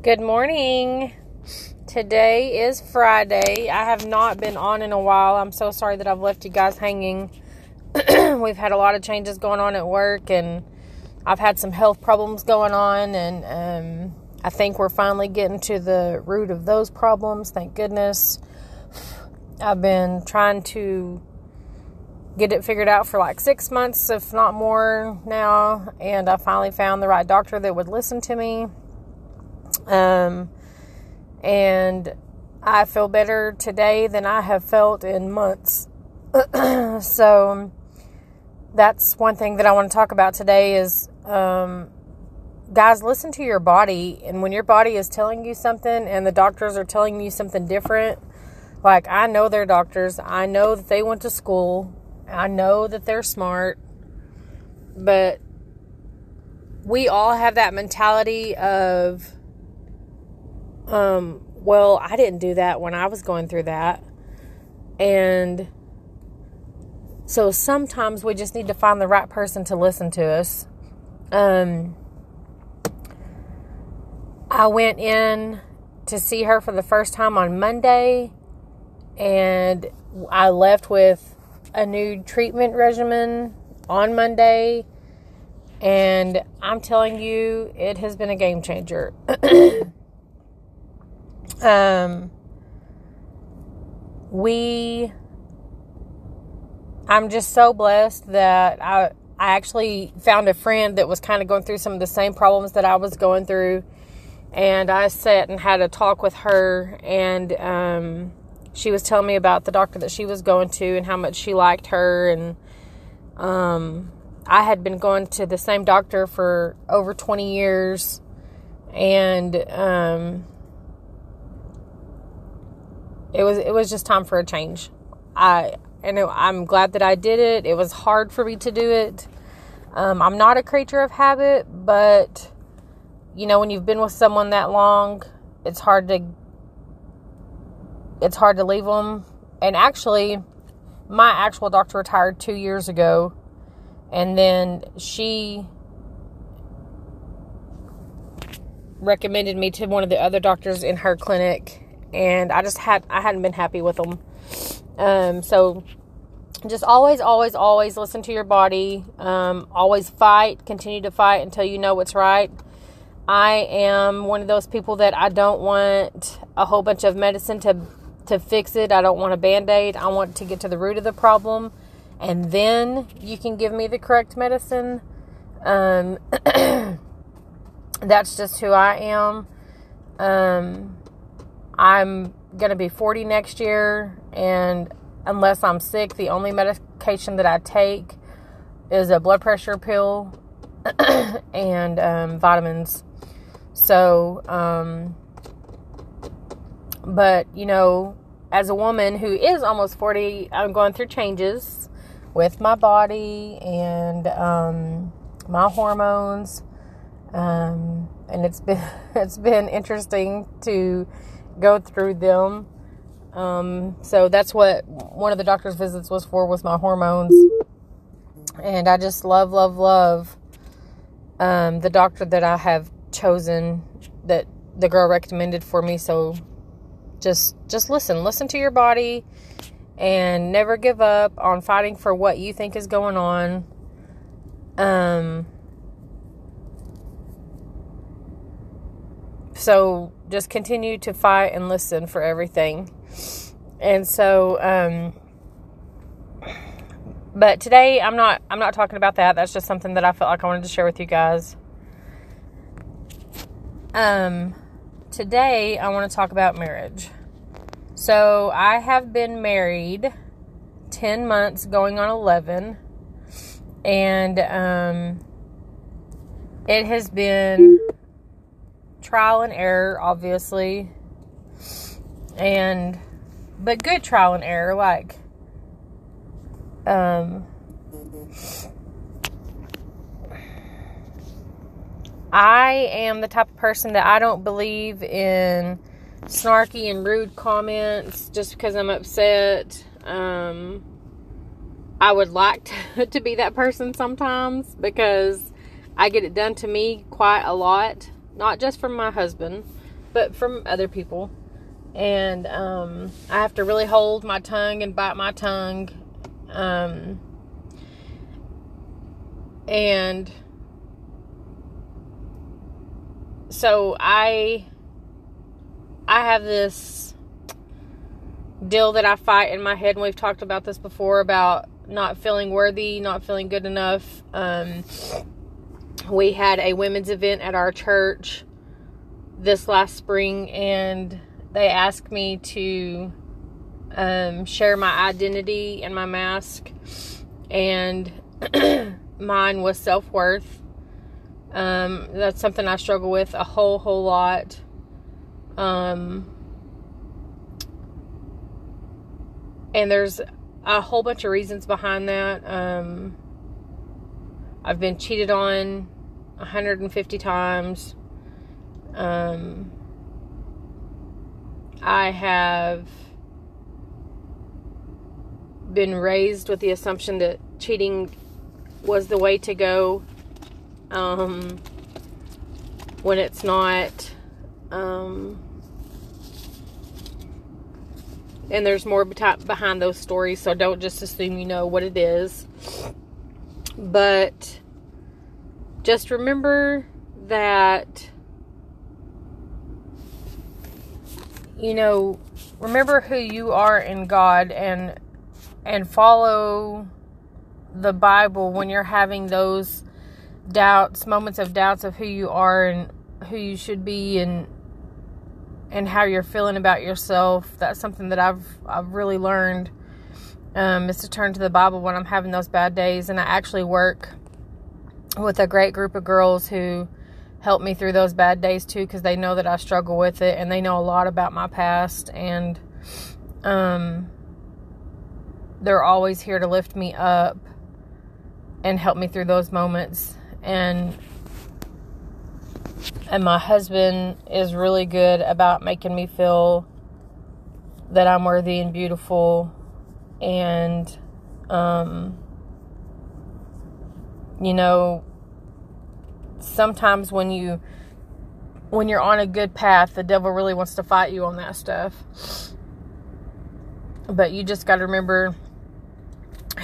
Good morning. Today is Friday. I have not been on in a while. I'm so sorry that I've left you guys hanging. We've had a lot of changes going on at work, and I've had some health problems going on, and um, I think we're finally getting to the root of those problems. Thank goodness. I've been trying to get it figured out for like six months, if not more now, and I finally found the right doctor that would listen to me um, and I feel better today than I have felt in months. so that's one thing that I want to talk about today is um, guys listen to your body. And when your body is telling you something and the doctors are telling you something different like I know they're doctors. I know that they went to school. I know that they're smart. But we all have that mentality of um, well, I didn't do that when I was going through that. And so sometimes we just need to find the right person to listen to us. Um, I went in to see her for the first time on Monday, and I left with a new treatment regimen on Monday. And I'm telling you, it has been a game changer. Um, we, I'm just so blessed that I, I actually found a friend that was kind of going through some of the same problems that I was going through. And I sat and had a talk with her, and um, she was telling me about the doctor that she was going to and how much she liked her. And um, I had been going to the same doctor for over 20 years. And um, it was it was just time for a change. I and it, I'm glad that I did it. It was hard for me to do it. Um, I'm not a creature of habit, but you know when you've been with someone that long, it's hard to it's hard to leave them. And actually, my actual doctor retired two years ago, and then she recommended me to one of the other doctors in her clinic and I just had I hadn't been happy with them. Um, so just always, always, always listen to your body. Um, always fight. Continue to fight until you know what's right. I am one of those people that I don't want a whole bunch of medicine to to fix it. I don't want a band aid. I want to get to the root of the problem, and then you can give me the correct medicine. Um, that's just who I am. Um, I'm going to be 40 next year, and unless I'm sick, the only medication that I take is a blood pressure pill and um, vitamins. So, um, but you know, as a woman who is almost 40, I'm going through changes with my body and um, my hormones. Um, and it's been it's been interesting to go through them. Um, so that's what one of the doctor's visits was for with my hormones. And I just love, love, love um, the doctor that I have chosen that the girl recommended for me. So just just listen, listen to your body and never give up on fighting for what you think is going on. Um So just continue to fight and listen for everything. And so, um, but today I'm not I'm not talking about that. That's just something that I felt like I wanted to share with you guys. Um, today I want to talk about marriage. So I have been married 10 months going on 11 and um it has been trial and error, obviously. And but good trial and error, like um I am the type of person that I don't believe in snarky and rude comments just because I'm upset. Um, I would like to, to be that person sometimes because I get it done to me quite a lot not just from my husband, but from other people. And um, I have to really hold my tongue and bite my tongue. Um, and so I I have this deal that I fight in my head, and we've talked about this before about not feeling worthy, not feeling good enough. Um, we had a women's event at our church this last spring, and they asked me to um, share my identity and my mask, and mine was self worth. Um, that's something I struggle with a whole, whole lot. Um, and there's a whole bunch of reasons behind that. Um, I've been cheated on 150 times. Um, I have been raised with the assumption that cheating was the way to go um, when it's not. Um, and there's more behind those stories, so don't just assume you know what it is. But just remember that, you know, remember who you are in God and and follow the Bible when you're having those doubts, moments of doubts of who you are and who you should be and and how you're feeling about yourself. That's something that I've I've really learned um, is to turn to the Bible when I'm having those bad days. And I actually work with a great group of girls who help me through those bad days too, because they know that I struggle with it and they know a lot about my past. And um, they're always here to lift me up and help me through those moments. And and my husband is really good about making me feel that I'm worthy and beautiful and um you know sometimes when you when you're on a good path the devil really wants to fight you on that stuff but you just got to remember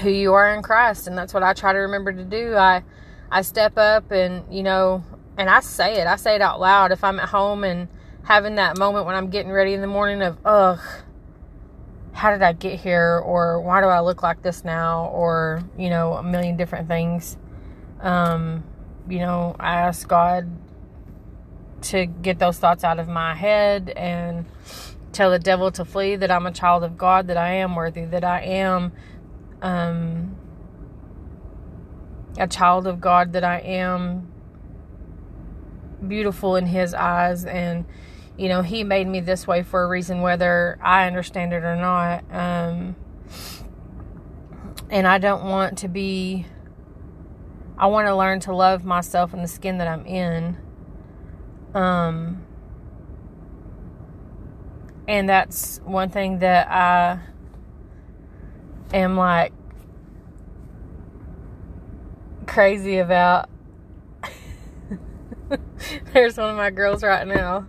who you are in Christ and that's what I try to remember to do I I step up and you know and I say it. I say it out loud if I'm at home and having that moment when I'm getting ready in the morning of, ugh, how did I get here? Or why do I look like this now? Or, you know, a million different things. Um, you know, I ask God to get those thoughts out of my head and tell the devil to flee, that I'm a child of God, that I am worthy, that I am um, a child of God, that I am beautiful in his eyes and you know he made me this way for a reason whether i understand it or not um, and i don't want to be i want to learn to love myself and the skin that i'm in um and that's one thing that i am like crazy about There's one of my girls right now.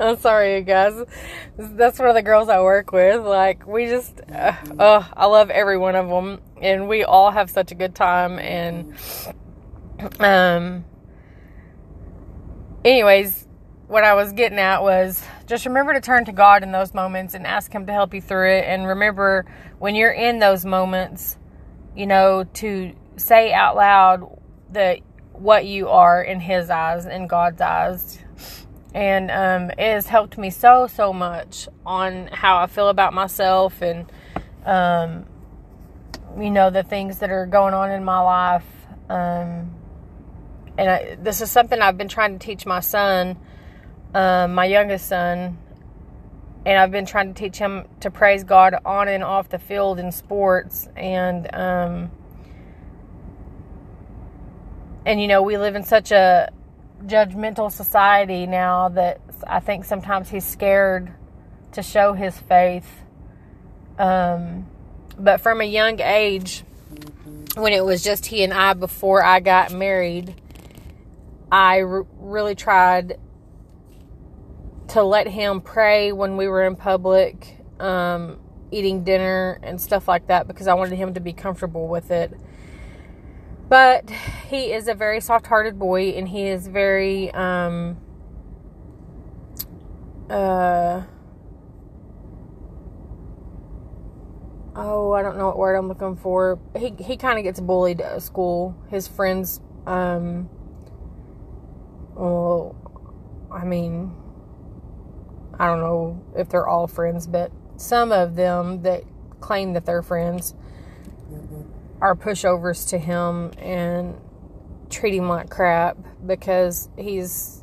I'm sorry, you guys. That's one of the girls I work with. Like, we just, uh, I love every one of them, and we all have such a good time. And, um, anyways, what I was getting at was just remember to turn to God in those moments and ask Him to help you through it. And remember when you're in those moments, you know, to say out loud that what you are in His eyes, in God's eyes. And um, it has helped me so, so much on how I feel about myself and, um, you know, the things that are going on in my life. Um, and I, this is something I've been trying to teach my son, um, my youngest son, and I've been trying to teach him to praise God on and off the field in sports, and um, and you know we live in such a judgmental society now that I think sometimes he's scared to show his faith. Um, but from a young age, when it was just he and I before I got married, I really tried to let him pray when we were in public, um, eating dinner and stuff like that because I wanted him to be comfortable with it. But he is a very soft hearted boy and he is very, um, uh, oh, I don't know what word I'm looking for. He he kind of gets bullied at school. His friends, um, well, I mean, I don't know if they're all friends, but some of them that claim that they're friends are pushovers to him and treat him like crap because he's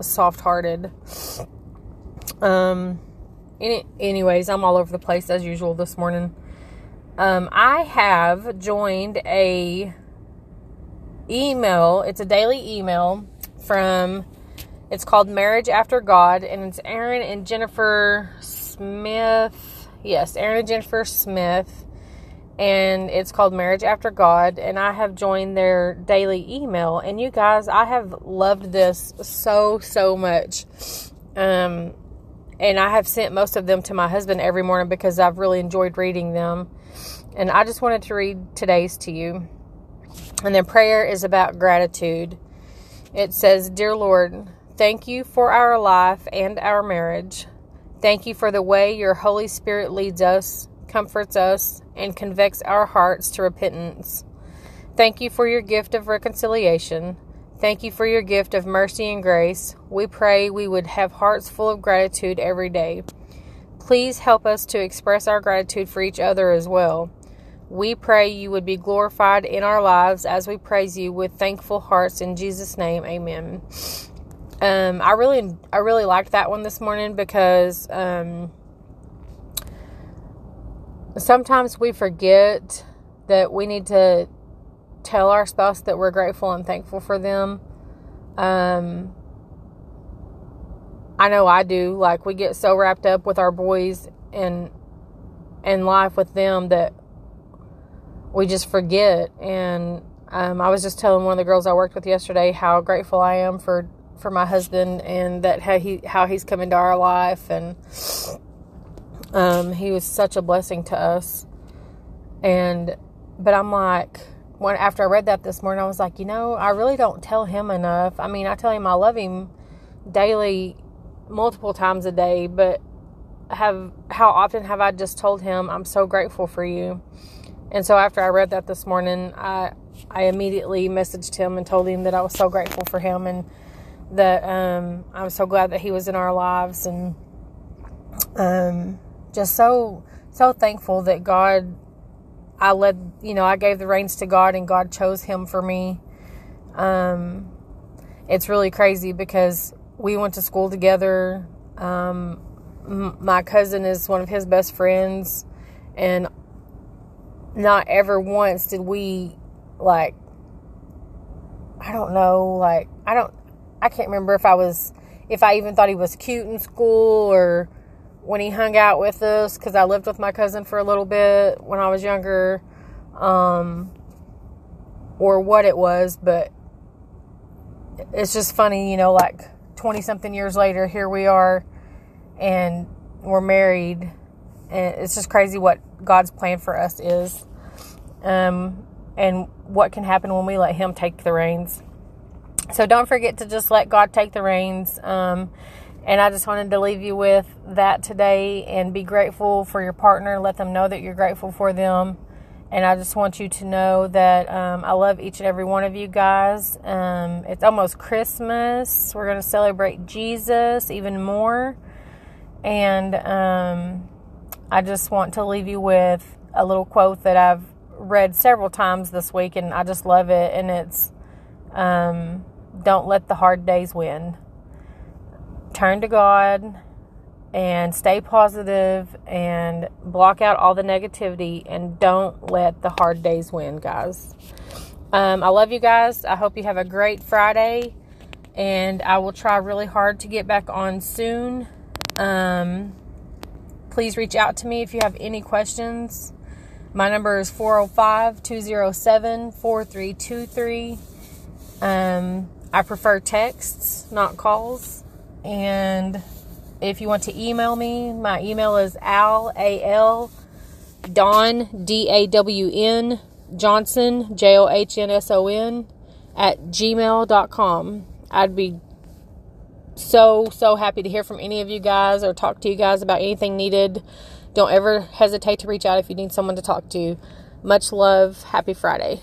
soft hearted. Um, any, anyways, I'm all over the place as usual this morning. Um, I have joined a email. It's a daily email from. It's called Marriage After God, and it's Aaron and Jennifer Smith. Yes, Aaron and Jennifer Smith, and it's called Marriage After God. And I have joined their daily email, and you guys, I have loved this so so much. Um, and I have sent most of them to my husband every morning because I've really enjoyed reading them. And I just wanted to read today's to you. And then prayer is about gratitude. It says, Dear Lord, thank you for our life and our marriage. Thank you for the way your Holy Spirit leads us, comforts us, and convicts our hearts to repentance. Thank you for your gift of reconciliation. Thank you for your gift of mercy and grace. We pray we would have hearts full of gratitude every day. Please help us to express our gratitude for each other as well. We pray you would be glorified in our lives as we praise you with thankful hearts in Jesus' name. Amen. Um, I really, I really liked that one this morning because um, sometimes we forget that we need to tell our spouse that we're grateful and thankful for them. Um, I know I do. Like we get so wrapped up with our boys and and life with them that we just forget. And um, I was just telling one of the girls I worked with yesterday how grateful I am for for my husband and that how he how he's come into our life and um, he was such a blessing to us. And but I'm like when after I read that this morning, I was like, you know, I really don't tell him enough. I mean, I tell him I love him daily, multiple times a day, but have how often have I just told him I'm so grateful for you? And so after I read that this morning, I I immediately messaged him and told him that I was so grateful for him and that um, I'm so glad that he was in our lives and um, just so so thankful that God I led, you know, I gave the reins to God and God chose him for me. Um, it's really crazy because we went to school together. Um, m- my cousin is one of his best friends, and not ever once did we like. I don't know, like I don't, I can't remember if I was, if I even thought he was cute in school or when he hung out with us because I lived with my cousin for a little bit when I was younger, um, or what it was, but it's just funny, you know, like 20 something years later, here we are and we're married, and it's just crazy what God's plan for us is, um, and what can happen when we let Him take the reins. So don't forget to just let God take the reins. Um, and I just wanted to leave you with that today and be grateful for your partner. Let them know that you're grateful for them. And I just want you to know that um, I love each and every one of you guys. Um, it's almost Christmas. We're going to celebrate Jesus even more. And um, I just want to leave you with a little quote that I've read several times this week, and I just love it. And it's um, Don't let the hard days win turn to God and stay positive and block out all the negativity and don't let the hard days win, guys. Um, I love you guys. I hope you have a great Friday. And I will try really hard to get back on soon. Um, please reach out to me if you have any questions. My number is 405 207 4323. I prefer texts, not calls. And if you want to email me, my email is al, A-L, Dawn, D-A-W-N, Johnson, J-O-H-N-S-O-N, at gmail.com. I'd be so, so happy to hear from any of you guys or talk to you guys about anything needed. Don't ever hesitate to reach out if you need someone to talk to. Much love. Happy Friday.